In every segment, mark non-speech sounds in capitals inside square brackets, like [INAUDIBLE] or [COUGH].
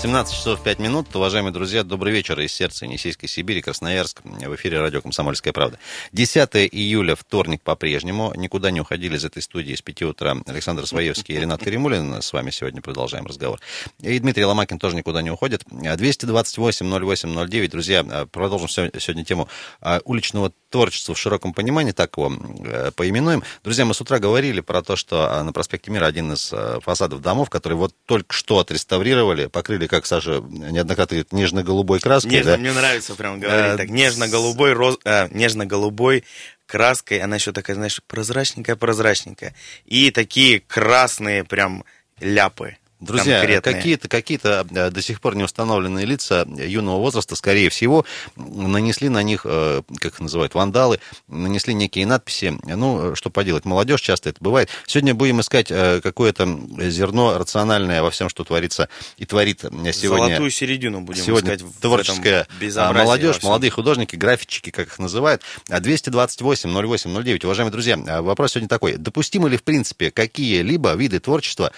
17 часов 5 минут. Уважаемые друзья, добрый вечер из сердца Енисейской Сибири, Красноярск. В эфире радио «Комсомольская правда». 10 июля, вторник по-прежнему. Никуда не уходили из этой студии с 5 утра. Александр Своевский и Ренат Каримулин. С вами сегодня продолжаем разговор. И Дмитрий Ломакин тоже никуда не уходит. 228-08-09. Друзья, продолжим сегодня тему а, уличного творчества в широком понимании, так его э, поименуем. Друзья, мы с утра говорили про то, что а, на проспекте Мира один из э, фасадов домов, который вот только что отреставрировали, покрыли как Саша неоднократно говорит, нежно-голубой краской. Нежно, да? мне нравится прям говорить а, так. Нежно-голубой, роз... а, нежно-голубой краской. Она еще такая, знаешь, прозрачненькая-прозрачненькая. И такие красные прям ляпы. Друзья, какие-то какие э, до сих пор не установленные лица юного возраста, скорее всего, нанесли на них, э, как их называют, вандалы, нанесли некие надписи. Ну, что поделать, молодежь часто это бывает. Сегодня будем искать э, какое-то зерно рациональное во всем, что творится и творит сегодня. Золотую середину будем сегодня искать творческая а, молодежь, молодые художники, графичики, как их называют. 228 08 09. Уважаемые друзья, вопрос сегодня такой. Допустимы ли, в принципе, какие-либо виды творчества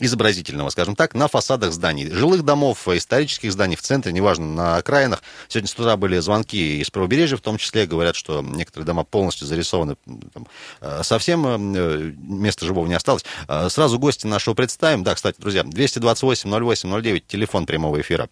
изобразительного современного, скажем так, на фасадах зданий. Жилых домов, исторических зданий в центре, неважно, на окраинах. Сегодня с утра были звонки из правобережья, в том числе говорят, что некоторые дома полностью зарисованы. Там, э, совсем э, места живого не осталось. Э, сразу гости нашего представим. Да, кстати, друзья, 228 08 09, телефон прямого эфира.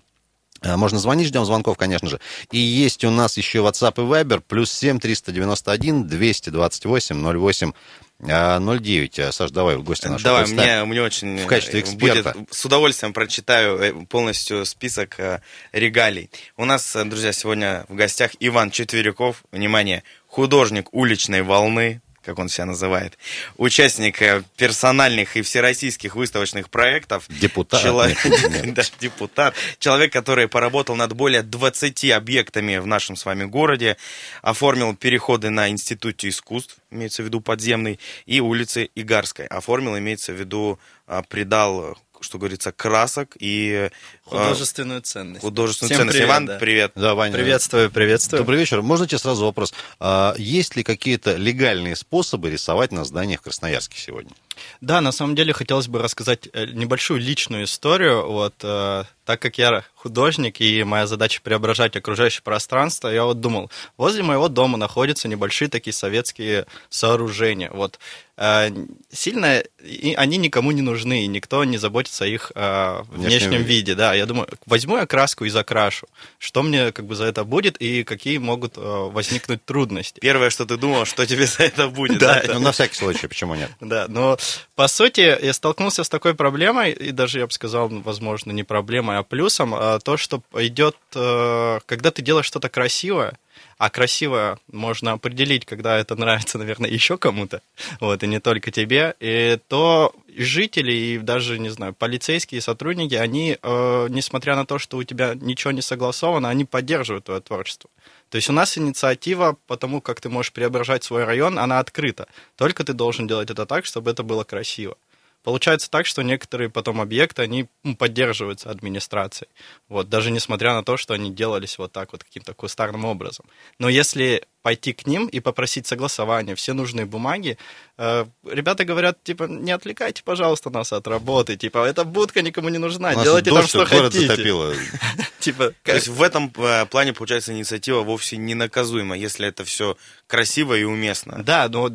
Можно звонить, ждем звонков, конечно же. И есть у нас еще WhatsApp и Viber, плюс 7 391 228 08 09. А, Саш, давай в гости нашего Давай, мне, мне очень... В качестве эксперта. Будет, с удовольствием прочитаю э, полностью список э, регалий. У нас, э, друзья, сегодня в гостях Иван Четверяков. Внимание, художник уличной волны, как он себя называет, участник персональных и всероссийских выставочных проектов. Депутат. Человек, [LAUGHS] да, депутат. Человек, который поработал над более 20 объектами в нашем с вами городе, оформил переходы на Институте искусств, имеется в виду подземный, и улицы Игарской. Оформил, имеется в виду, а, придал что говорится, красок и... А, художественную ценность. Художественную Всем ценность. Привет, Иван, да. привет. Да, Ваня. Приветствую, приветствую. Добрый вечер. Можно тебе сразу вопрос? А, есть ли какие-то легальные способы рисовать на зданиях в Красноярске сегодня? Да, на самом деле хотелось бы рассказать э, небольшую личную историю. Вот, э, так как я художник и моя задача преображать окружающее пространство, я вот думал, возле моего дома находятся небольшие такие советские сооружения. Вот, э, сильно и они никому не нужны, и никто не заботится о их э, внешнем, внешнем виде. Да, я думаю, возьму я краску и закрашу. Что мне как бы за это будет и какие могут э, возникнуть трудности? Первое, что ты думал, что тебе за это будет. [LAUGHS] Да, ну на всякий случай, почему нет? Да, но по сути, я столкнулся с такой проблемой, и даже, я бы сказал, возможно, не проблемой, а плюсом, а то, что идет, э, когда ты делаешь что-то красивое, а красиво можно определить, когда это нравится, наверное, [LAUGHS] еще кому-то, вот, и не только тебе, и то жители и даже, не знаю, полицейские сотрудники, они, э, несмотря на то, что у тебя ничего не согласовано, они поддерживают твое творчество. То есть у нас инициатива по тому, как ты можешь преображать свой район, она открыта. Только ты должен делать это так, чтобы это было красиво. Получается так, что некоторые потом объекты, они поддерживаются администрацией. Вот, даже несмотря на то, что они делались вот так вот каким-то кустарным образом. Но если пойти к ним и попросить согласования, все нужные бумаги, э, ребята говорят, типа, не отвлекайте, пожалуйста, нас от работы, типа, эта будка никому не нужна, делайте там, что хотите. Затопило. [LAUGHS] Типа, то есть в этом э, плане, получается, инициатива вовсе не наказуема, если это все красиво и уместно. Да, но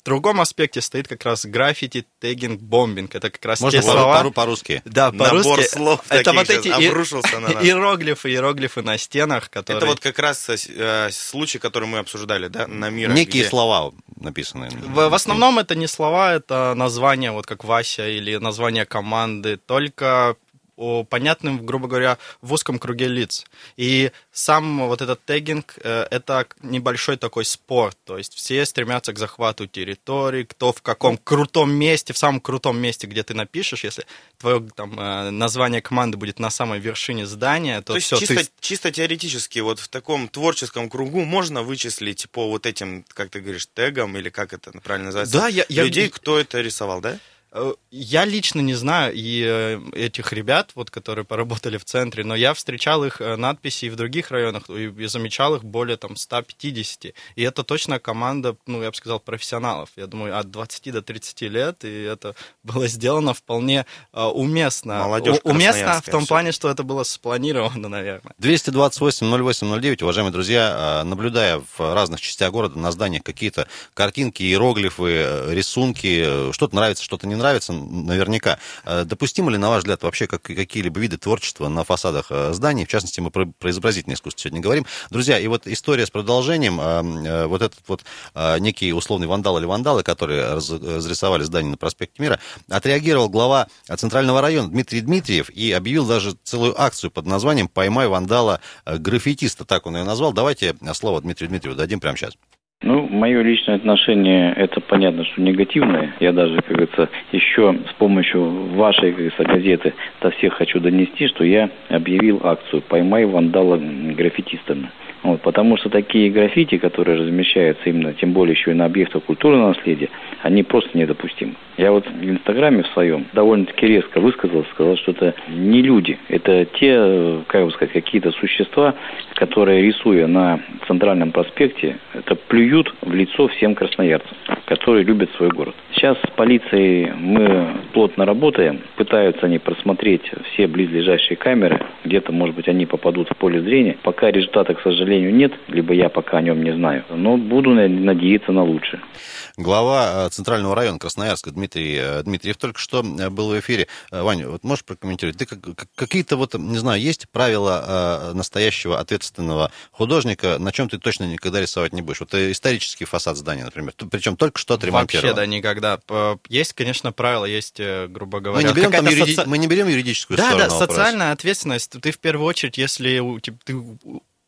в другом аспекте стоит как раз граффити, тегинг, бомбинг. Это как раз Можно те слова... По- по-русски? Да, по-русски. Набор слов Это вот эти обрушился на нас. иероглифы, иероглифы на стенах, которые... Это вот как раз э, случай, который мы обсуждали, да, на мир. Некие где... слова написаны. В, в основном это не слова, это название, вот как Вася, или название команды, только понятным, грубо говоря, в узком круге лиц. И сам вот этот тегинг э, – это небольшой такой спорт, то есть все стремятся к захвату территории, кто в каком крутом месте, в самом крутом месте, где ты напишешь, если твое там, э, название команды будет на самой вершине здания, то, то все. Чисто, ты... чисто теоретически, вот в таком творческом кругу можно вычислить по вот этим, как ты говоришь, тегам, или как это правильно называется, да, я, людей, я... кто это рисовал, да? Э, я лично не знаю и э, этих ребят, вот, которые поработали в центре, но я встречал их э, надписи и в других районах, и, и замечал их более там 150. И это точно команда, ну, я бы сказал, профессионалов. Я думаю, от 20 до 30 лет, и это [LAUGHS] было сделано вполне уместно. Молодежь уместно в том плане, что это было спланировано, [LAUGHS] наверное. 228-08-09, уважаемые друзья, наблюдая в разных частях города на зданиях какие-то картинки, иероглифы, рисунки, что-то нравится, что-то не нравится, наверняка. Э, допустимо ли, на ваш взгляд, вообще как, какие-либо виды творчества на фасадах э, зданий? В частности, мы про, про изобразительное искусство сегодня говорим. Друзья, и вот история с продолжением, э, вот этот вот некий условный вандал или вандалы, которые разрисовали здание на проспекте Мира, отреагировал глава Центрального района Дмитрий Дмитриев и объявил даже целую акцию под названием «Поймай вандала граффитиста», так он ее назвал. Давайте слово Дмитрию Дмитриеву дадим прямо сейчас. Ну, мое личное отношение, это понятно, что негативное. Я даже, как говорится, еще с помощью вашей, как говорится, газеты до всех хочу донести, что я объявил акцию «Поймай вандала граффитистами». Вот, потому что такие граффити, которые размещаются именно, тем более еще и на объектах культурного наследия, они просто недопустимы. Я вот в Инстаграме в своем довольно-таки резко высказал, сказал, что это не люди, это те, как бы сказать, какие-то существа, которые, рисуя на центральном проспекте, это плюют в лицо всем красноярцам, которые любят свой город. Сейчас с полицией мы плотно работаем, пытаются они просмотреть все близлежащие камеры, где-то, может быть, они попадут в поле зрения. Пока результата, к сожалению, нет, либо я пока о нем не знаю, но буду надеяться на лучшее. Глава э, Центрального района Красноярска Дмитрий э, Дмитриев только что э, был в эфире. Ваня, вот можешь прокомментировать? Ты какие-то вот, не знаю, есть правила настоящего ответственного художника, на чем ты точно никогда рисовать не будешь? Вот исторический фасад здания, например, причем только что отремонтирован. Вообще, да, никогда. Есть, конечно, правила, есть, грубо говоря... Мы не берем, там юриди... соци... Мы не берем юридическую да, сторону Да, да, социальная ответственность. Ты в первую очередь, если ты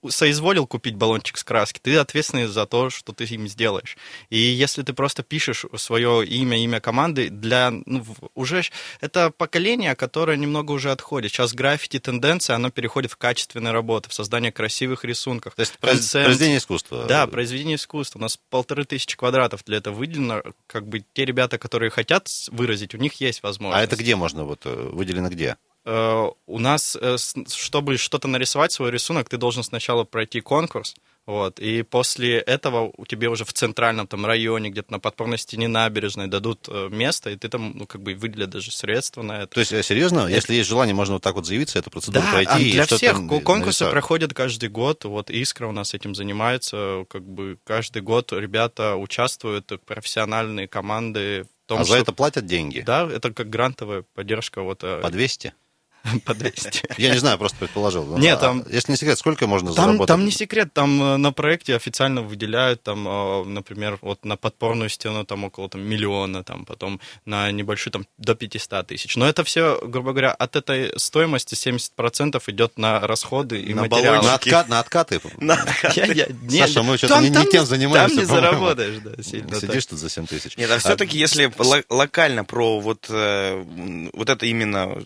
соизволил купить баллончик с краски, ты ответственный за то, что ты им сделаешь. И если ты просто пишешь свое имя, имя команды, для ну, уже это поколение, которое немного уже отходит. Сейчас граффити тенденция, оно переходит в качественные работы, в создание красивых рисунков. То есть концепт. произведение искусства. Да, произведение искусства. У нас полторы тысячи квадратов для этого выделено. Как бы те ребята, которые хотят выразить, у них есть возможность. А это где можно? Вот э, выделено где? Э, у нас, э, чтобы что-то нарисовать, свой рисунок, ты должен сначала пройти конкурс, вот, и после этого у тебя уже в центральном там районе, где-то на подпорной стене набережной дадут э, место, и ты там, ну, как бы выделят даже средства на это. То есть, серьезно, это... если есть желание, можно вот так вот заявиться, эту процедуру да, пройти? А для всех конкурсы нарисовать. проходят каждый год, вот Искра у нас этим занимается, как бы каждый год ребята участвуют, профессиональные команды. Том, а что... за это платят деньги? Да, это как грантовая поддержка. Вот, По 200? [LAUGHS] по 200. Я не знаю, просто предположил. [LAUGHS] Нет, там... Если не секрет, сколько можно там, заработать? Там не секрет, там э, на проекте официально выделяют, там, э, например, вот на подпорную стену там около там, миллиона, там, потом на небольшую там до 500 тысяч. Но это все, грубо говоря, от этой стоимости 70% идет на расходы и на материалы. На, откат, на откаты? [LAUGHS] На откаты. Я, я, нет, Саша, мы что-то не, не тем занимаемся, Там не заработаешь, да, сильно. Сидишь тут за 7 тысяч. Нет, а все-таки, если локально про вот, э, вот это именно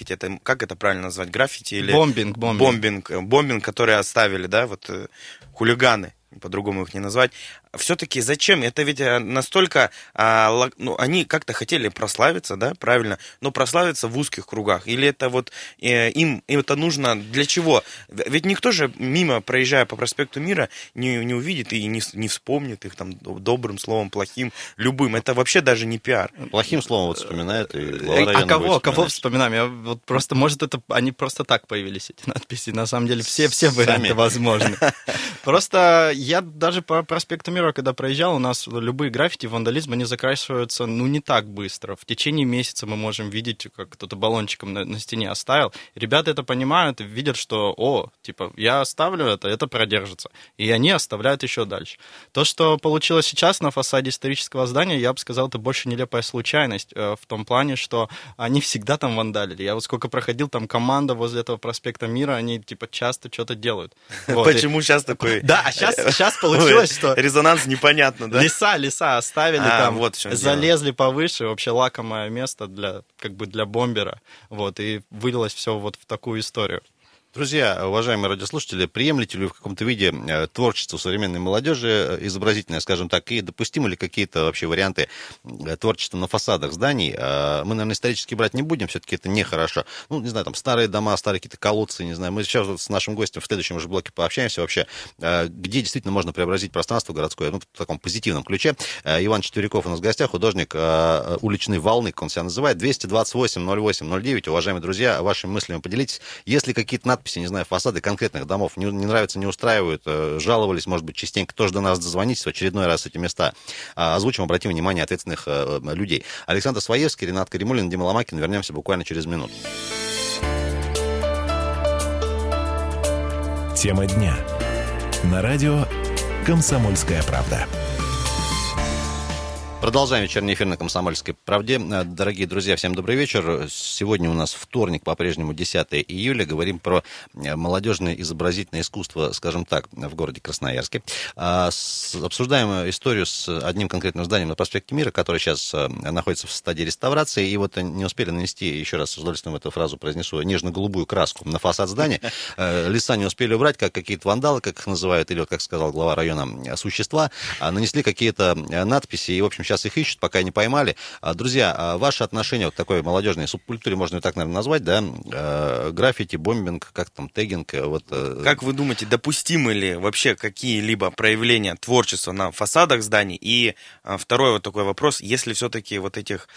граффити, это как это правильно назвать, граффити или... Бомбинг, бомбинг. Бомбинг, бомбинг, который оставили, да, вот э, хулиганы по-другому их не назвать. Все-таки зачем? Это ведь э, настолько, а, ну, они как-то хотели прославиться, да, правильно, но прославиться в узких кругах. Или это вот э, им, им это нужно для чего? Ведь никто же мимо, проезжая по проспекту Мира, не, не увидит и не, не вспомнит их там добрым словом, плохим, любым. Это вообще даже не пиар. Плохим словом вот вспоминает и э, А кого, кого вспоминаем? Я вот просто, может, это они просто так появились, эти надписи. На самом деле все, все варианты возможны. [LAUGHS] Просто я даже по проспекту Мира, когда проезжал, у нас любые граффити, вандализм, они закрашиваются, ну, не так быстро. В течение месяца мы можем видеть, как кто-то баллончиком на, на стене оставил. Ребята это понимают и видят, что, о, типа, я оставлю это, это продержится. И они оставляют еще дальше. То, что получилось сейчас на фасаде исторического здания, я бы сказал, это больше нелепая случайность э, в том плане, что они всегда там вандалили. Я вот сколько проходил, там команда возле этого проспекта Мира, они, типа, часто что-то делают. Почему сейчас такой... Да, а сейчас сейчас [LAUGHS] получилось, что... Резонанс непонятно, да? Леса, леса оставили а, там, вот залезли дело. повыше, вообще лакомое место для, как бы для бомбера, вот, и вылилось все вот в такую историю. Друзья, уважаемые радиослушатели, приемлете ли вы в каком-то виде э, творчество современной молодежи, э, изобразительное, скажем так, и допустимы ли какие-то вообще варианты э, творчества на фасадах зданий? Мы, наверное, исторически брать не будем, все-таки это нехорошо. Ну, не знаю, там старые дома, старые какие-то колодцы, не знаю. Мы сейчас вот с нашим гостем в следующем же блоке пообщаемся вообще, где действительно можно преобразить пространство городское, ну, в таком позитивном ключе. Иван Четверяков у нас в гостях, художник уличной волны, как он себя называет. 228 08 09. Уважаемые друзья, вашими мыслями поделитесь. Если какие-то надписи, не знаю, фасады конкретных домов не, не нравятся, не устраивают, э, жаловались, может быть, частенько тоже до нас дозвонитесь в очередной раз эти места. А, озвучим, обратим внимание ответственных э, людей. Александр Своевский, Ренат Каримулин, Дима Ломакин. Вернемся буквально через минуту. Тема дня. На радио «Комсомольская правда». Продолжаем вечерний эфир на «Комсомольской правде». Э, дорогие друзья, всем добрый вечер. Сегодня у нас вторник, по-прежнему 10 июля. Говорим про э, молодежное изобразительное искусство, скажем так, в городе Красноярске. А, обсуждаем историю с одним конкретным зданием на проспекте Мира, которое сейчас э, находится в стадии реставрации. И вот не успели нанести, еще раз с удовольствием эту фразу произнесу, нежно-голубую краску на фасад здания. Леса не успели убрать, как какие-то вандалы, как их называют, или как сказал глава района, существа. Нанесли какие-то надписи, и, в общем, сейчас их ищут, пока не поймали. А, друзья, а ваше отношение вот к такой молодежной субкультуре, можно ее так, наверное, назвать, да? Э, граффити, бомбинг, как там, тегинг, э, вот... Э, как вы думаете, допустимы ли вообще какие-либо проявления творчества на фасадах зданий? И второй вот такой вопрос, если все-таки вот этих...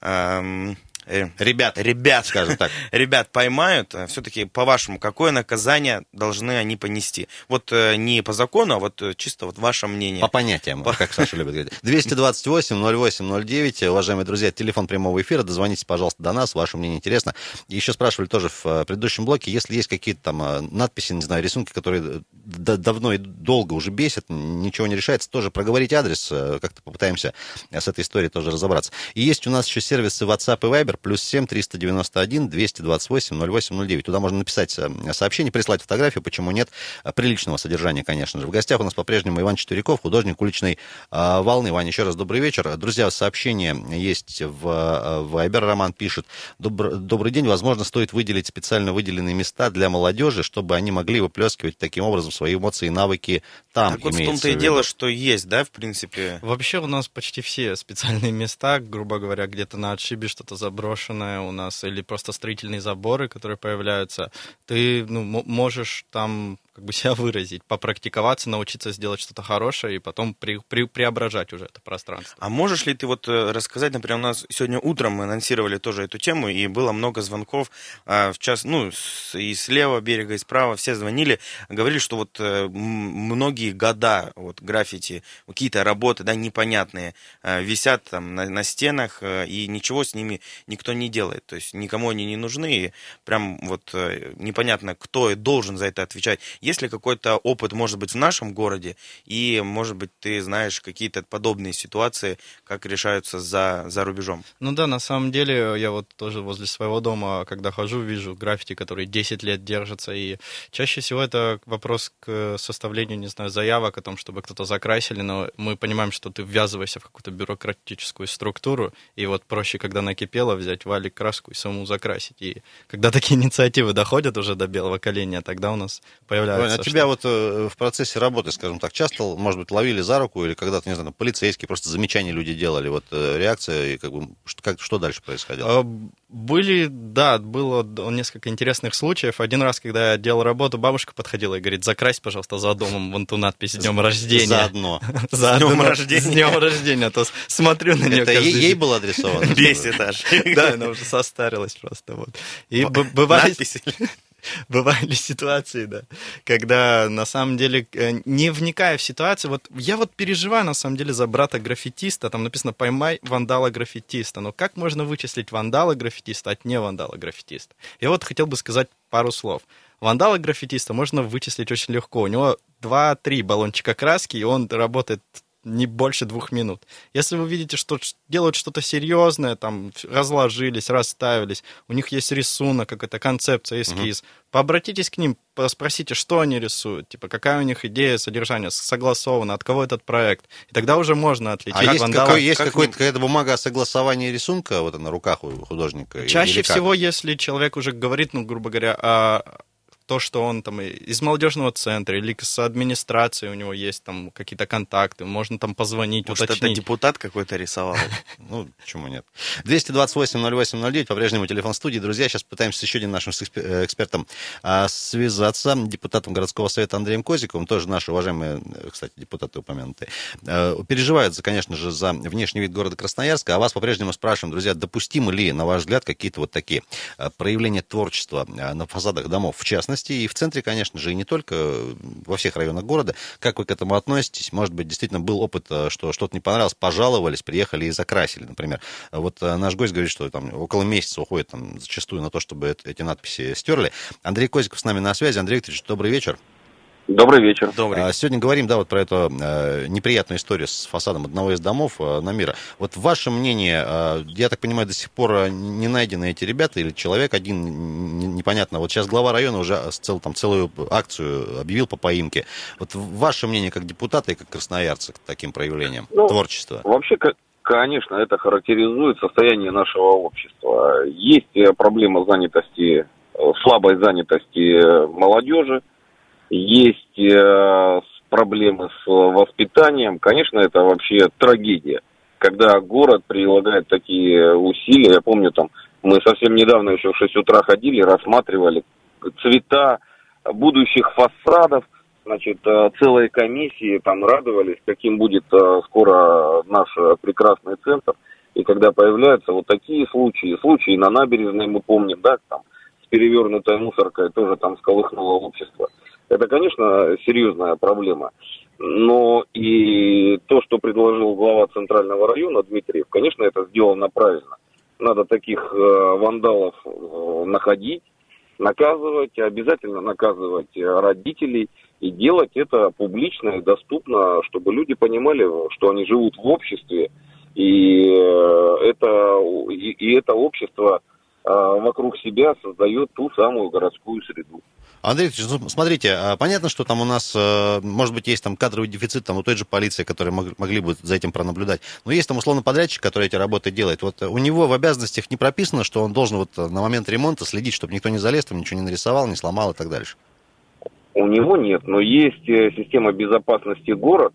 Эм э, ребят, ребят, скажем так, [LAUGHS] ребят поймают, э, все-таки по-вашему, какое наказание должны они понести? Вот э, не по закону, а вот э, чисто вот ваше мнение. По понятиям, по... как Саша любит говорить. 228 08 09, уважаемые друзья, телефон прямого эфира, дозвонитесь, пожалуйста, до нас, ваше мнение интересно. Еще спрашивали тоже в предыдущем блоке, если есть какие-то там надписи, не знаю, рисунки, которые давно и долго уже бесят, ничего не решается, тоже проговорить адрес, как-то попытаемся с этой историей тоже разобраться. И есть у нас еще сервисы WhatsApp и Viber, Viber, плюс 7 391 228 08 09. Туда можно написать э, сообщение, прислать фотографию, почему нет, э, приличного содержания, конечно же. В гостях у нас по-прежнему Иван Четверяков, художник уличной э, волны. Ваня, еще раз добрый вечер. Друзья, сообщение есть в Viber, Роман пишет. Добр, добрый день, возможно, стоит выделить специально выделенные места для молодежи, чтобы они могли выплескивать таким образом свои эмоции и навыки там. Так вот в том-то и дело, что есть, да, в принципе? Вообще у нас почти все специальные места, грубо говоря, где-то на отшибе что-то забрать брошенная у нас, или просто строительные заборы, которые появляются, ты ну, можешь там как бы себя выразить, попрактиковаться, научиться сделать что-то хорошее и потом при, при, преображать уже это пространство. А можешь ли ты вот э, рассказать, например, у нас сегодня утром мы анонсировали тоже эту тему, и было много звонков, а, в час, ну, и с левого берега, и справа, все звонили, говорили, что вот э, многие года вот граффити, какие-то работы, да, непонятные, э, висят там на, на стенах, и ничего с ними никто не делает, то есть никому они не нужны, и прям вот непонятно, кто должен за это отвечать. Есть ли какой-то опыт, может быть, в нашем городе, и, может быть, ты знаешь какие-то подобные ситуации, как решаются за, за рубежом? Ну да, на самом деле, я вот тоже возле своего дома, когда хожу, вижу граффити, которые 10 лет держатся, и чаще всего это вопрос к составлению, не знаю, заявок о том, чтобы кто-то закрасили, но мы понимаем, что ты ввязываешься в какую-то бюрократическую структуру, и вот проще, когда накипело, взять валик краску и самому закрасить. И когда [LAUGHS] такие инициативы доходят уже до белого коленя, тогда у нас появляется нравится. А тебя что... вот э, в процессе работы, скажем так, часто, может быть, ловили за руку или когда-то, не знаю, полицейские просто замечания люди делали, вот э, реакция и как бы что, как, что дальше происходило? А, были, да, было несколько интересных случаев. Один раз, когда я делал работу, бабушка подходила и говорит, закрась, пожалуйста, за домом вон ту надпись [LAUGHS] «С днем рождения». Заодно. С днем рождения. С днем рождения. То смотрю на нее Это ей было адресовано? Бесит аж. [LAUGHS] Да, она уже состарилась просто. И бывали... [LAUGHS] бывали ситуации, да, когда на самом деле, э, не вникая в ситуацию, вот я вот переживаю на самом деле за брата граффитиста, там написано «поймай вандала граффитиста», но как можно вычислить вандала граффитиста от не вандала граффитиста? Я вот хотел бы сказать пару слов. Вандала граффитиста можно вычислить очень легко. У него 2-3 баллончика краски, и он работает не больше двух минут. Если вы видите, что делают что-то серьезное, там разложились, расставились, у них есть рисунок, какая-то концепция, эскиз, угу. пообратитесь к ним, спросите, что они рисуют, типа какая у них идея, содержание, согласовано, от кого этот проект. И тогда уже можно отличить. А есть, вандала, какой, есть как какой-то, какая-то бумага о согласовании рисунка вот на руках у художника? Чаще всего, если человек уже говорит, ну, грубо говоря, о то, что он там из молодежного центра или с администрацией у него есть там какие-то контакты, можно там позвонить, Может, уточнить. это депутат какой-то рисовал? [LAUGHS] Ну, почему нет? 228-08-09, по-прежнему телефон студии. Друзья, сейчас пытаемся с еще одним нашим э, экспертом а, связаться, депутатом городского совета Андреем Козиковым, тоже наши уважаемые, э, кстати, депутаты упомянутые, э, переживают, конечно же, за внешний вид города Красноярска, а вас по-прежнему спрашиваем, друзья, допустимы ли, на ваш взгляд, какие-то вот такие проявления творчества на фасадах домов, в частности, частности, и в центре, конечно же, и не только во всех районах города. Как вы к этому относитесь? Может быть, действительно был опыт, э, что что-то не понравилось, пожаловались, приехали и закрасили, например. Вот э, наш гость говорит, что там около месяца уходит там, зачастую на то, чтобы эти надписи стерли. Андрей Козиков с нами на связи. Андрей Викторович, добрый вечер. Добрый вечер. Добрый. А, сегодня говорим, да, вот про эту э, неприятную историю с фасадом одного из домов э, на Мира. Вот ваше мнение, э, я так понимаю, до сих пор не найдены эти ребята или человек один, непонятно. Вот сейчас глава района уже цел, там, целую акцию объявил по поимке. Вот ваше мнение как депутата и как красноярца к таким проявлениям ну, творчества? Вообще, конечно, это характеризует состояние нашего общества. Есть проблема занятости, слабой занятости молодежи, есть э, проблемы с воспитанием, конечно, это вообще трагедия. Когда город прилагает такие усилия, я помню, там мы совсем недавно еще в 6 утра ходили, рассматривали цвета будущих фасадов, значит, э, целые комиссии там радовались, каким будет э, скоро наш прекрасный центр. И когда появляются вот такие случаи, случаи на набережной мы помним, да, там, с перевернутой мусоркой тоже там сколыхнуло общество. Это, конечно, серьезная проблема. Но и то, что предложил глава Центрального района Дмитриев, конечно, это сделано правильно. Надо таких э, вандалов э, находить, наказывать, обязательно наказывать родителей и делать это публично и доступно, чтобы люди понимали, что они живут в обществе, и э, это, и, и это общество э, вокруг себя создает ту самую городскую среду. Андрей ну, смотрите, а, понятно, что там у нас, э, может быть, есть там кадровый дефицит там у той же полиции, которые могли бы за этим пронаблюдать. Но есть там условно подрядчик, который эти работы делает. Вот у него в обязанностях не прописано, что он должен вот на момент ремонта следить, чтобы никто не залез, там ничего не нарисовал, не сломал и так дальше. У него нет, но есть э, система безопасности город,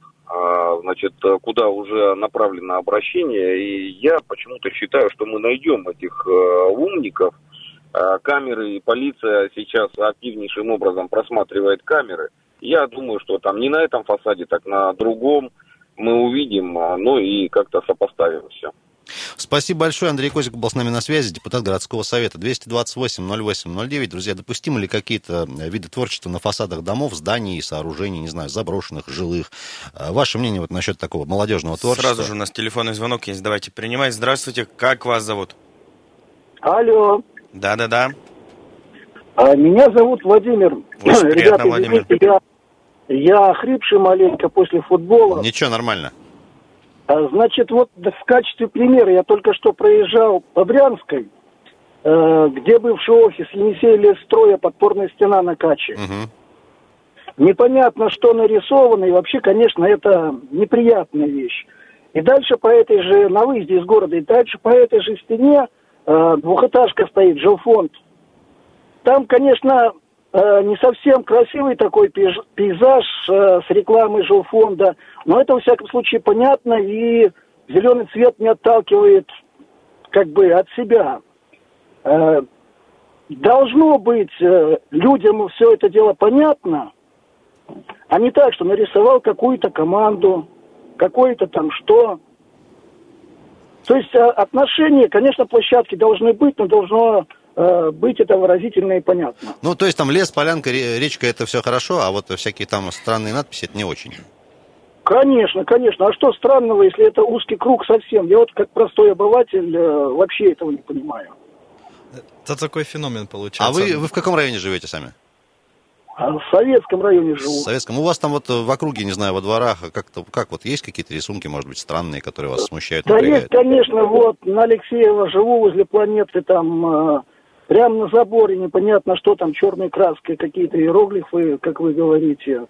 значит, куда уже направлено обращение, и я почему-то считаю, что мы найдем этих э, умников, Э, камеры, и полиция сейчас активнейшим образом просматривает камеры. Я думаю, что там не на этом фасаде, так на другом мы увидим, а, ну и как-то сопоставим все. Спасибо большое. Андрей Козик был с нами на связи, депутат городского совета. 228-08-09. Друзья, допустимы ли какие-то виды творчества на фасадах домов, зданий и сооружений, не знаю, заброшенных, жилых? Э, ваше мнение вот насчет такого молодежного творчества? Сразу же у нас телефонный звонок есть. Давайте принимать. Здравствуйте. Как вас зовут? Алло. Да-да-да. А, меня зовут Владимир. Очень приятно, Ребята, Владимир. Я, я охрипший маленько после футбола. Ничего, нормально. А, значит, вот в качестве примера я только что проезжал по Брянской, э, где бывший офис Енисей Лесстроя, подпорная стена на Каче. Угу. Непонятно, что нарисовано, и вообще, конечно, это неприятная вещь. И дальше по этой же, на выезде из города, и дальше по этой же стене Э, двухэтажка стоит, жилфонд. Там, конечно, э, не совсем красивый такой пейзаж э, с рекламой жилфонда, но это, во всяком случае, понятно, и зеленый цвет не отталкивает как бы от себя. Должно быть людям все это дело понятно, а не так, что нарисовал какую-то команду, какой-то там что. То есть э, отношения, конечно, площадки должны быть, но должно э, быть это выразительно и понятно. Ну, то есть там лес, полянка, речка, это все хорошо, а вот всякие там странные надписи, это не очень. Конечно, конечно. А что странного, если это узкий круг совсем? Я вот как простой обыватель э, вообще этого не понимаю. Это такой феномен получается. А вы, вы в каком районе живете сами? А в Советском районе живу. В Советском. У вас там вот в округе, не знаю, во дворах, как-то, как вот есть какие-то рисунки, может быть, странные, которые вас смущают? Да напрягают? есть, конечно, вот на Алексеева живу возле планеты, там э, прямо на заборе, непонятно что там, черной краской, какие-то иероглифы, как вы говорите.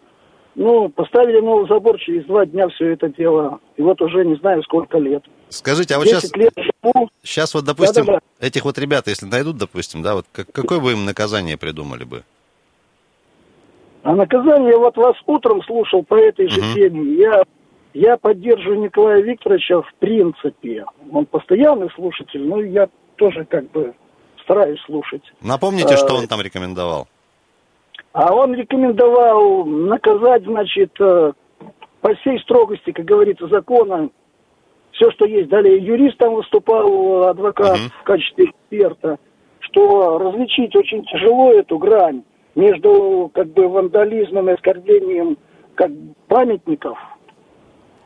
Ну, поставили новый забор, через два дня все это дело. И вот уже не знаю, сколько лет. Скажите, а вот сейчас, лет живу. сейчас вот, допустим, Да-да-да. этих вот ребят, если найдут, допустим, да, вот какое бы им наказание придумали бы? А наказание, вот вас утром слушал по этой же угу. теме. Я, я поддерживаю Николая Викторовича в принципе. Он постоянный слушатель, но я тоже как бы стараюсь слушать. Напомните, что он там рекомендовал. А он рекомендовал наказать, значит, э, по всей строгости, как говорится, закона, все, что есть. Далее юрист там выступал, адвокат uh в качестве эксперта, что различить очень тяжело эту грань между как бы вандализмом и оскорблением как памятников,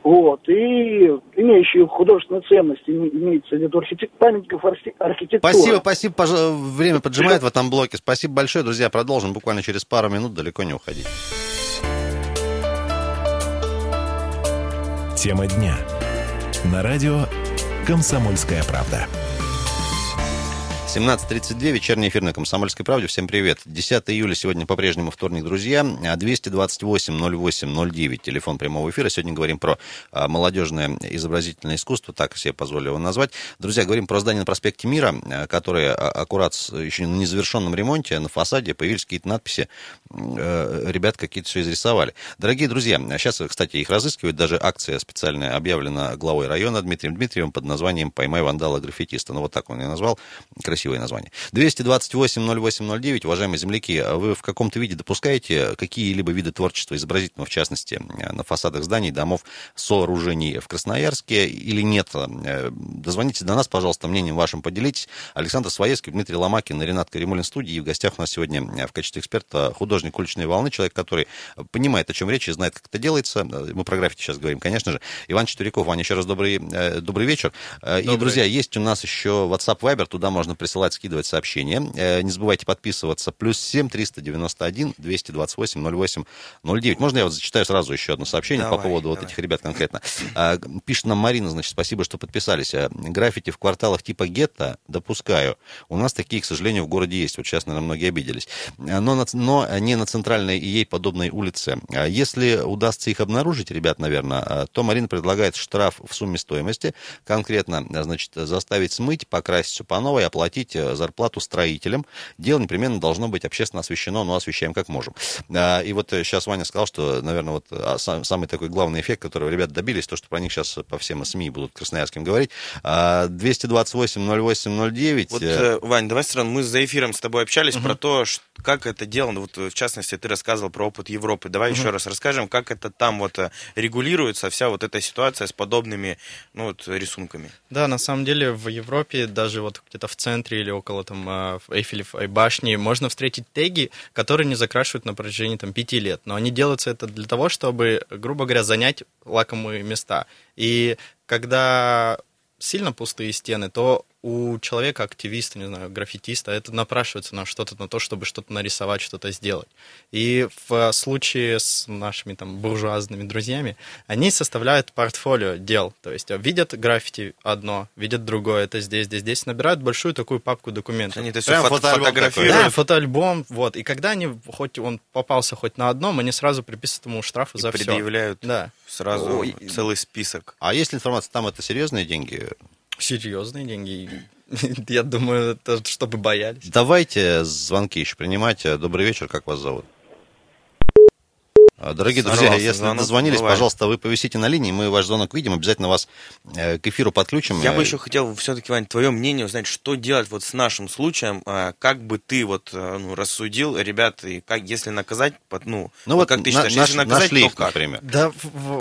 вот, и имеющие художественную ценность, имеется в виду архитек... памятников архитектуры. Спасибо, спасибо, пож... время поджимает в этом блоке. Спасибо большое, друзья, продолжим буквально через пару минут, далеко не уходить. Тема дня. На радио «Комсомольская правда». 17.32, вечерний эфир на Комсомольской правде. Всем привет. 10 июля сегодня по-прежнему вторник, друзья. 228-08-09, телефон прямого эфира. Сегодня говорим про а, молодежное изобразительное искусство, так себе позволю его назвать. Друзья, говорим про здание на проспекте Мира, а, которое а, аккурат еще на незавершенном ремонте, на фасаде появились какие-то надписи. Э, ребят какие-то все изрисовали. Дорогие друзьья, сейчас, кстати, их разыскивают. Даже акция специальная объявлена главой района Дмитрием Дмитриевым под названием «Поймай вандала граффитиста». Ну, вот так он ее назвал. Красиво красивое название. 228-08-09, уважаемые земляки, вы в каком-то виде допускаете какие-либо виды творчества изобразительного, в частности, на фасадах зданий, домов, сооружений в Красноярске или нет? Э, дозвоните до нас, пожалуйста, мнением вашим поделитесь. Александр Своевский, Дмитрий Ломакин, Ренат Каримулин студии. И в гостях у нас сегодня э, в качестве эксперта художник уличной волны, человек, который понимает, о чем речь и знает, как это делается. Мы про граффити сейчас говорим, конечно же. Иван Четверяков, Ваня, еще раз добрый, э, добрый вечер. Добрый. И, друзья, есть у нас еще WhatsApp Viber, туда можно присылать присылать, скидывать сообщения. Э, не забывайте подписываться. Плюс 7 391 228 08 09. Можно я вот зачитаю сразу еще одно сообщение давай, по поводу давай. вот этих ребят конкретно. А, пишет нам Марина, значит, спасибо, что подписались. Э, граффити в кварталах типа гетто допускаю. У нас такие, к сожалению, в городе есть. Вот сейчас, наверное, многие обиделись. Э, но, на, но не на центральной и ей подобной улице. Если удастся их обнаружить, ребят, наверное, то Марина предлагает штраф в сумме стоимости. Конкретно, значит, заставить смыть, покрасить все по новой, оплатить платить э, зарплату строителям. Дело непременно должно быть общественно освещено, но освещаем как можем. А, и вот сейчас э, Ваня сказал, что, наверное, вот а, самый такой главный эффект, которого ребят добились, то, что про них сейчас по всем СМИ будут красноярским говорить. 228-08-09. Вот, э, Вань, давай сразу, мы за эфиром с тобой общались угу. про то, как это делано. Вот, в частности, ты рассказывал про опыт Европы. Давай угу. еще раз расскажем, как это там вот регулируется, вся вот эта ситуация с подобными ну, вот, рисунками. Да, на самом деле в Европе, даже вот где-то в центре центре или около там а, Эйфелевой башни можно встретить теги, которые не закрашивают на протяжении там пяти лет. Но они делаются это для того, чтобы, грубо говоря, занять лакомые места. И когда сильно пустые стены, то у человека, активиста, не знаю, граффитиста, это напрашивается на что-то, на то, чтобы что-то нарисовать, что-то сделать. И в случае с нашими там буржуазными друзьями, они составляют портфолио дел, то есть видят граффити одно, видят другое, это здесь, здесь, здесь, набирают большую такую папку документов. Они это все фото фотографируют. Да, фотоальбом, вот. И когда они, хоть он попался хоть на одном, они сразу приписывают ему штрафы и за предъявляют все. Да. сразу Ой. целый список. А есть ли информация, там это серьезные деньги? Серьезные деньги. [LAUGHS] Я думаю, это чтобы боялись. Давайте звонки еще принимать. Добрый вечер, как вас зовут? А, дорогие Сорвался друзья, если звонок, дозвонились, бывает. пожалуйста, вы повисите на линии, мы ваш звонок видим, обязательно вас э, к эфиру подключим. Я бы еще хотел все-таки, Вань, твое мнение узнать, что делать вот с нашим случаем, а, как бы ты вот э, ну, рассудил, ребят, и как, если наказать, ну, ну вот как ты считаешь, на, если наказать, наш то как? Например. Да,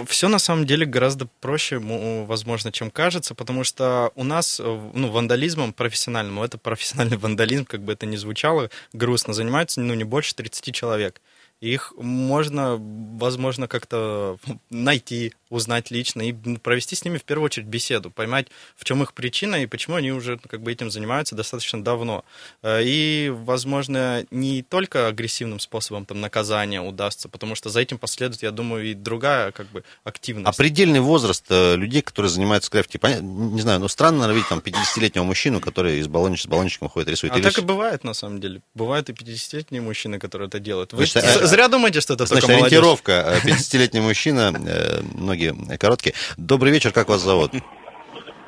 все на самом деле гораздо проще, возможно, чем кажется, потому что у нас, э, ну, вандализмом профессиональным, это профессиональный [LAUGHS] вандализм, как бы это ни звучало, грустно, занимаются, ну, не больше 30 человек. Их можно, возможно, как-то найти, узнать лично и провести с ними в первую очередь беседу, поймать, в чем их причина и почему они уже как бы этим занимаются достаточно давно. Э, и, возможно, не только агрессивным способом там, наказания удастся, потому что за этим последует, я думаю, и другая как бы активность. А предельный возраст э, людей, которые занимаются граффити, не знаю, ну странно, видеть там 50-летнего мужчину, который из баллончика, с баллончиком ходит, рисует. А Или так и бывает, на самом деле. Бывают и 50-летние мужчины, которые это делают. Вы Значит, зря думаете, что это Значит, только молодежь. ориентировка. 50-летний мужчина, ноги ноги короткие. Добрый вечер, как вас зовут?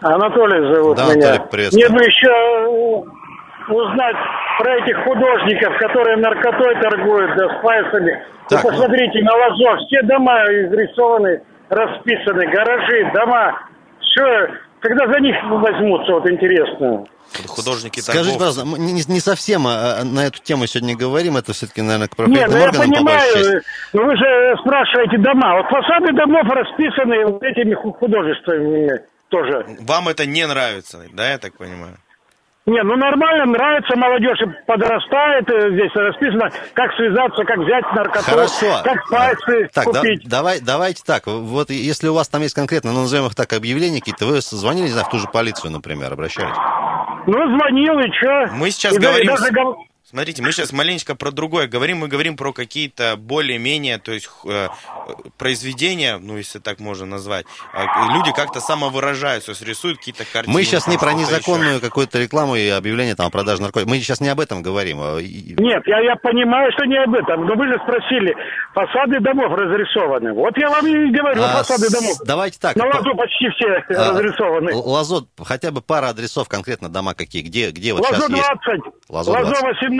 Анатолий зовут да, меня. Анатолий. Мне бы еще узнать про этих художников, которые наркотой торгуют, да, спайсами. Так, Вы посмотрите, на Лазов все дома изрисованы, расписаны, гаражи, дома. Все, когда за них возьмутся, вот интересно. Художники Скажите, торгов. пожалуйста, мы не, не совсем а, а, на эту тему сегодня говорим, это все-таки, наверное, к Нет, правоохранительным ну я органам по большей части. понимаю, но вы же спрашиваете дома. Вот фасады домов расписаны вот этими ху- художествами тоже. Вам это не нравится, да, я так понимаю? Не, ну нормально, нравится молодежь, и подрастает, э, здесь расписано, как связаться, как взять наркоту, Хорошо. как спайсы Так, да- купить. давай, давайте так. Вот если у вас там есть конкретно, ну, назовем их так, объявления какие-то, вы звонили, не знаю, в ту же полицию, например, обращались? Ну, звонил, и что? Мы сейчас И да- говорим даже Смотрите, мы сейчас маленечко про другое говорим. Мы говорим про какие-то более-менее, то есть э, произведения, ну, если так можно назвать. Э, люди как-то самовыражаются, то есть рисуют какие-то картины. Мы сейчас не про незаконную еще. какую-то рекламу и объявление там о продаже наркотиков. Мы сейчас не об этом говорим. а Нет, я, я понимаю, что не об этом, но вы же спросили, фасады домов разрисованы. Вот я вам и говорю, А, фасады домов. Давайте так. На по- лазу почти все а, разрисованы. Л- Лазо, хотя бы пара адресов конкретно дома какие, где, где вот Лазо сейчас есть. 20, Лазо Лазо 20. 18.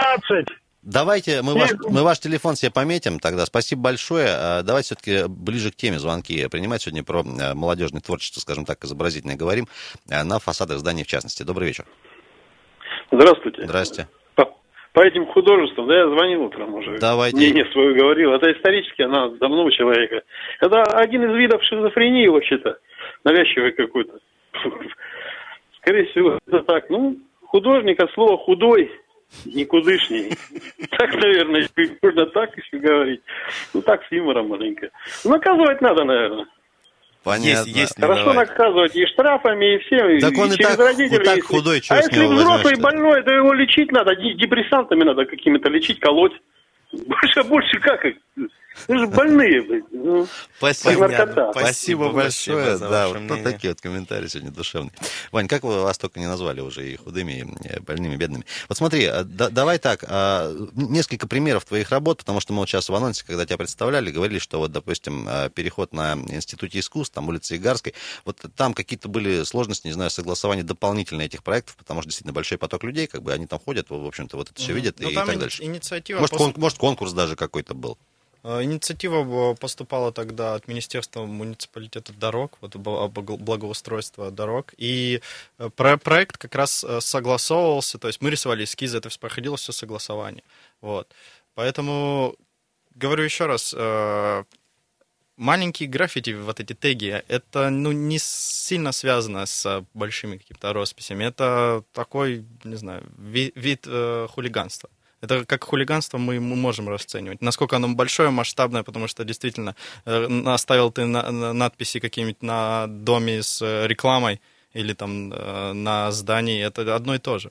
Давайте, мы ваш, мы ваш телефон себе пометим тогда. Спасибо большое. А, Давайте все-таки ближе к теме звонки принимать. Сегодня про э, молодежное творчество, скажем так, изобразительное говорим, э, на фасадах зданий в частности. Добрый вечер. Здравствуйте. Здрасте. По, по этим художествам, да, я звонил утром уже. Давайте. Мнение свое говорил. Это исторически, она давно у человека. Это один из видов шизофрении вообще-то. Навязчивый какой-то. [LAUGHS] Скорее всего, это так. Ну, художник от слова худой, никудышний. Так, наверное, можно так еще говорить. Ну, так, с юмором маленько. Ну, наказывать надо, наверное. Понятно. Есть, есть, Хорошо давай. наказывать и штрафами, и всем. Так он и через так- родителей, так худой, А если взрослый возьмешь-то? больной, то его лечить надо, депрессантами надо какими-то лечить, колоть. Больше, больше как? их? [LAUGHS] Ну же больные, блин. Ну, Спасибо. Спасибо Спасибо большое. за Да, вот, мнение. такие вот комментарии сегодня душевные. Вань, как вы вас только не назвали уже и худыми, и э, больными, бедными. Вот смотри, а, да- давай так, а, несколько примеров твоих работ, потому что мы вот сейчас в анонсе, когда тебя представляли, говорили, что вот, допустим, а, переход на Институте искусств, там улица Игарской, вот там какие-то были сложности, не знаю, согласования дополнительно этих проектов, потому что действительно большой поток людей, как бы они там ходят, в общем-то, вот это все видят Ну, и так дальше. Инициатива, Может, после- кон- может, конкурс даже какой-то был. Э, Инициатива э, поступала тогда от Министерства муниципалитета дорог, вот бл- благоустройства дорог, и э, про- проект как раз согласовывался, то есть мы рисовали эскизы, это проходило все согласование. Вот. Поэтому, говорю еще раз, маленькие граффити, вот эти теги, это ну, не сильно связано с большими какими-то росписями. Это такой, не знаю, ви- вид э, хулиганства. Это как хулиганство мы, можем расценивать. Насколько оно большое, масштабное, потому что действительно э, оставил ты на- на- надписи какие-нибудь на доме с э, рекламой или там э, на здании, это одно и то же.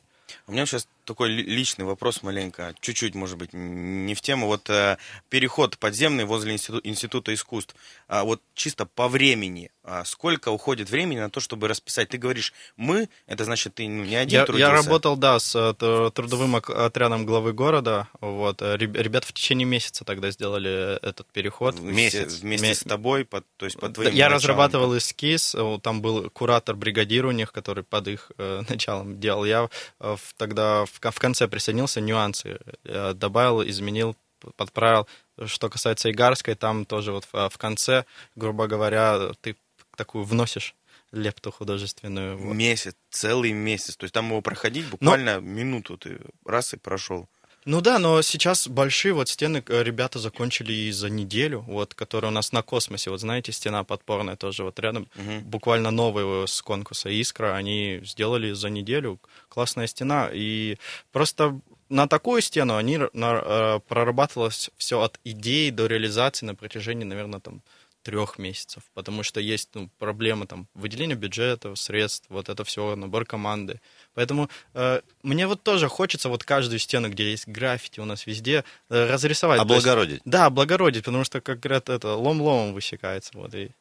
У меня сейчас такой ли- личный вопрос маленько, чуть-чуть, может быть, не в тему. Вот э, переход подземный возле институ- Института искусств, а вот чисто по времени, а сколько уходит времени на то, чтобы расписать? Ты говоришь «мы», это значит, ты ну, не один Я, трудился? я работал, да, с э, трудовым отрядом главы города. Вот. э, реб- Ребята в течение месяца тогда сделали этот переход. Все- вместе ме- с тобой, под, то есть под твоим Я началом. разрабатывал эскиз, э, там был куратор-бригадир у них, который под их э, [LAUGHS] началом делал. Я э, в- тогда в, в конце присоединился, нюансы э, добавил, изменил, подправил. Что касается Игарской, там тоже вот в, в конце, грубо говоря, ты такую вносишь лепту художественную. вот. Месяц, целый месяц. То есть там его проходить буквально минуту ты раз и прошел. Ну да, но сейчас большие вот стены э, ребята закончили и за неделю, вот, которые у нас на космосе. Вот знаете, стена подпорная тоже вот рядом. Мгм. Буквально новые с конкурса «Искра» они сделали за неделю. Классная стена. И просто на такую стену они на- э, прорабатывалось все от идеи до реализации на протяжении, наверное, там трех месяцев, потому что есть ну, проблемы там выделения бюджета, средств, вот это все, набор команды. Поэтому э, мне вот тоже хочется вот каждую стену, где есть граффити у нас везде, э, разрисовать. То есть- Облагородить. да, облагородить, потому что, как говорят, это лом ломом высекается. Вот, и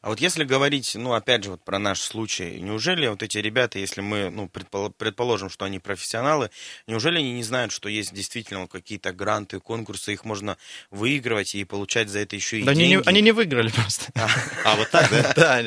А вот если говорить, ну, опять же, вот про наш случай, неужели вот эти ребята, если мы, ну, предположим, что они профессионалы, неужели они не знают, что есть действительно какие-то гранты, конкурсы, их можно выигрывать и получать за это еще и да деньги? Они, они не выиграли просто. А, а вот так, да? [LAUGHS] Да,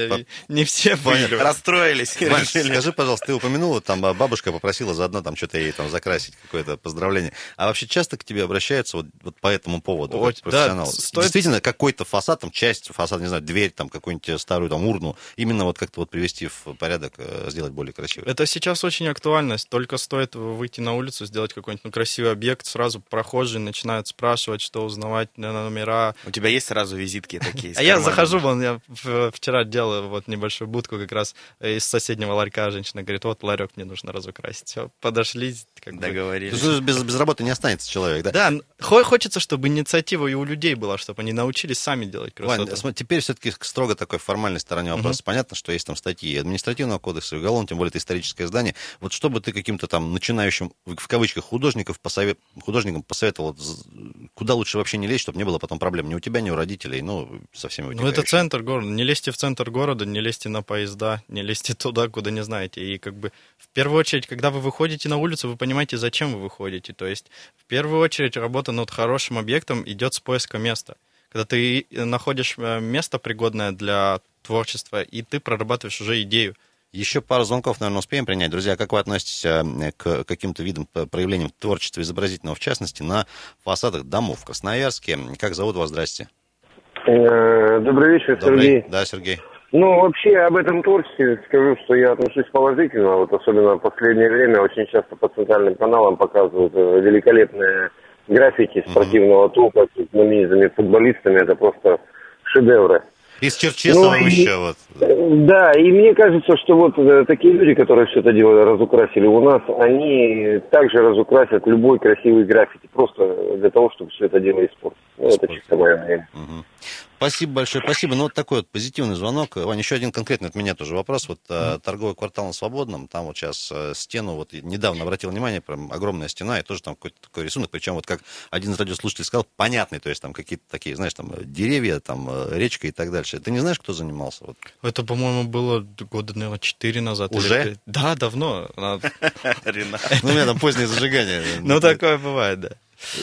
не все выиграли. Расстроились. Скажи, пожалуйста, ты упомянула, там бабушка попросила заодно там что-то ей там закрасить, какое-то поздравление. А вообще часто к тебе обращаются вот, по этому поводу, профессионал? Действительно, какой-то фасад, там часть фасада, не знаю, дверь там какой-нибудь старую там урну, именно вот как-то вот привести в порядок, э, сделать более красивый. Это сейчас очень актуальность. Только стоит выйти на улицу, сделать какой-нибудь ну, красивый объект, сразу прохожие начинают спрашивать, что узнавать номера. У тебя есть сразу визитки такие? [LAUGHS] А я захожу, вон, я вчера делал вот небольшую будку как раз из соседнего ларька. Женщина говорит, вот ларек мне нужно разукрасить. Все, подошли. Как Договорились. Без, без работы не останется человек, да? Да, хочется, чтобы инициатива и у людей была, чтобы они научились сами делать красоту. Вань, теперь все-таки строго такой формальной стороне вопроса. Угу. Понятно, что есть там статьи административного кодекса, и уголовного, тем более это историческое здание. Вот что бы ты каким-то там начинающим, в кавычках, художников посовет, художникам посоветовал, куда лучше вообще не лезть, чтобы не было потом проблем ни у тебя, ни у родителей, ну, со всеми Ну, это центр города. Не лезьте в центр города, не лезьте на поезда, не лезьте туда, куда не знаете. И как бы в первую очередь, когда вы выходите на улицу, вы понимаете, зачем вы выходите. То есть в первую очередь работа над хорошим объектом идет с поиска места когда ты находишь э, место пригодное для творчества, и ты прорабатываешь уже идею. Еще пару звонков, наверное, успеем принять. Друзья, как вы относитесь э, к каким-то видам проявлениям творчества изобразительного, в частности, на фасадах домов в Красноярске? Как зовут вас? Здрасте. Э, добрый вечер, Добрый. Сергей. Да, Сергей. Ну, вообще, об этом творчестве скажу, что я отношусь положительно. Вот особенно в последнее время очень часто по центральным каналам показывают великолепные граффити спортивного толка с знаменитыми футболистами. Это просто шедевры. Из Черчесова ну, еще и, вот. Да, и мне кажется, что вот э, такие люди, которые все это дело разукрасили у нас, они также разукрасят любой красивый граффити, просто для того, чтобы все это дело испортить. Ну, это чисто мое мнение. Угу. Спасибо большое, спасибо. Ну, вот такой вот позитивный звонок. Ваня, еще один конкретный от меня тоже вопрос. Вот mm. торговый квартал на Свободном, там вот сейчас э, стену, вот недавно обратил внимание, прям огромная стена, и тоже там какой-то такой рисунок, причем вот как один из радиослушателей сказал, понятный, то есть там какие-то такие, знаешь, там деревья, там э, речка и так дальше. Ты не знаешь, кто занимался? Вот. Это, по-моему, было года, наверное, четыре назад. Уже? Или... Да, давно. [LAUGHS] [LAUGHS] Ну, у меня там позднее зажигание. Ну, такое бывает, да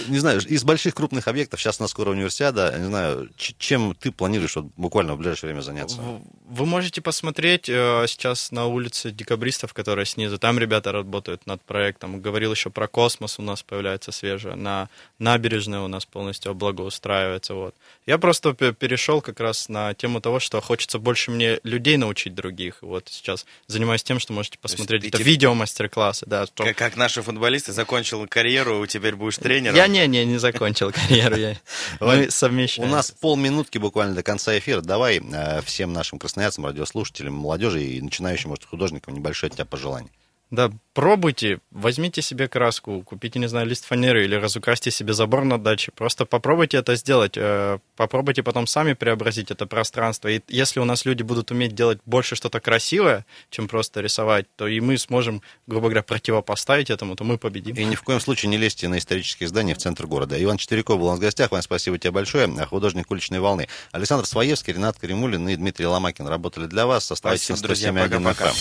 не знаю, из больших крупных объектов, сейчас у нас скоро универсиада, не знаю, чем ты планируешь вот, буквально в ближайшее время заняться? Вы можете посмотреть э, сейчас на улице декабристов, которая снизу, там ребята работают над проектом. Говорил еще про космос, у нас появляется свежее, на набережной у нас полностью благоустраивается. Вот. Я просто перешел как раз на тему того, что хочется больше мне людей научить других. Вот сейчас занимаюсь тем, что можете посмотреть это видео мастер-классы. Да, что... как, как наши футболисты, закончил карьеру, теперь будешь тренером тренером? Я не, не, не закончил карьеру. Я... Мы совмещаем. У нас полминутки буквально до конца эфира. Давай э, всем нашим красноярцам, радиослушателям, молодежи и начинающим, может, художникам небольшое от тебя пожелание. Да, пробуйте, возьмите себе краску, купите, не знаю, лист фанеры или разукрасьте себе забор на даче. Просто попробуйте это сделать. Э, попробуйте потом сами преобразить это пространство. И если у нас люди будут уметь делать больше что-то красивое, чем просто рисовать, то и мы сможем, грубо говоря, противопоставить этому, то мы победим. И ни в коем случае не лезьте на исторические здания в центр города. Иван Четверяков был у нас в гостях. Вань, спасибо тебе большое. Художник уличной волны. Александр Своевский, Ренат Каримулин и Дмитрий Ломакин работали для вас. Оставайтесь Спасибо, друзья. Пока-пока.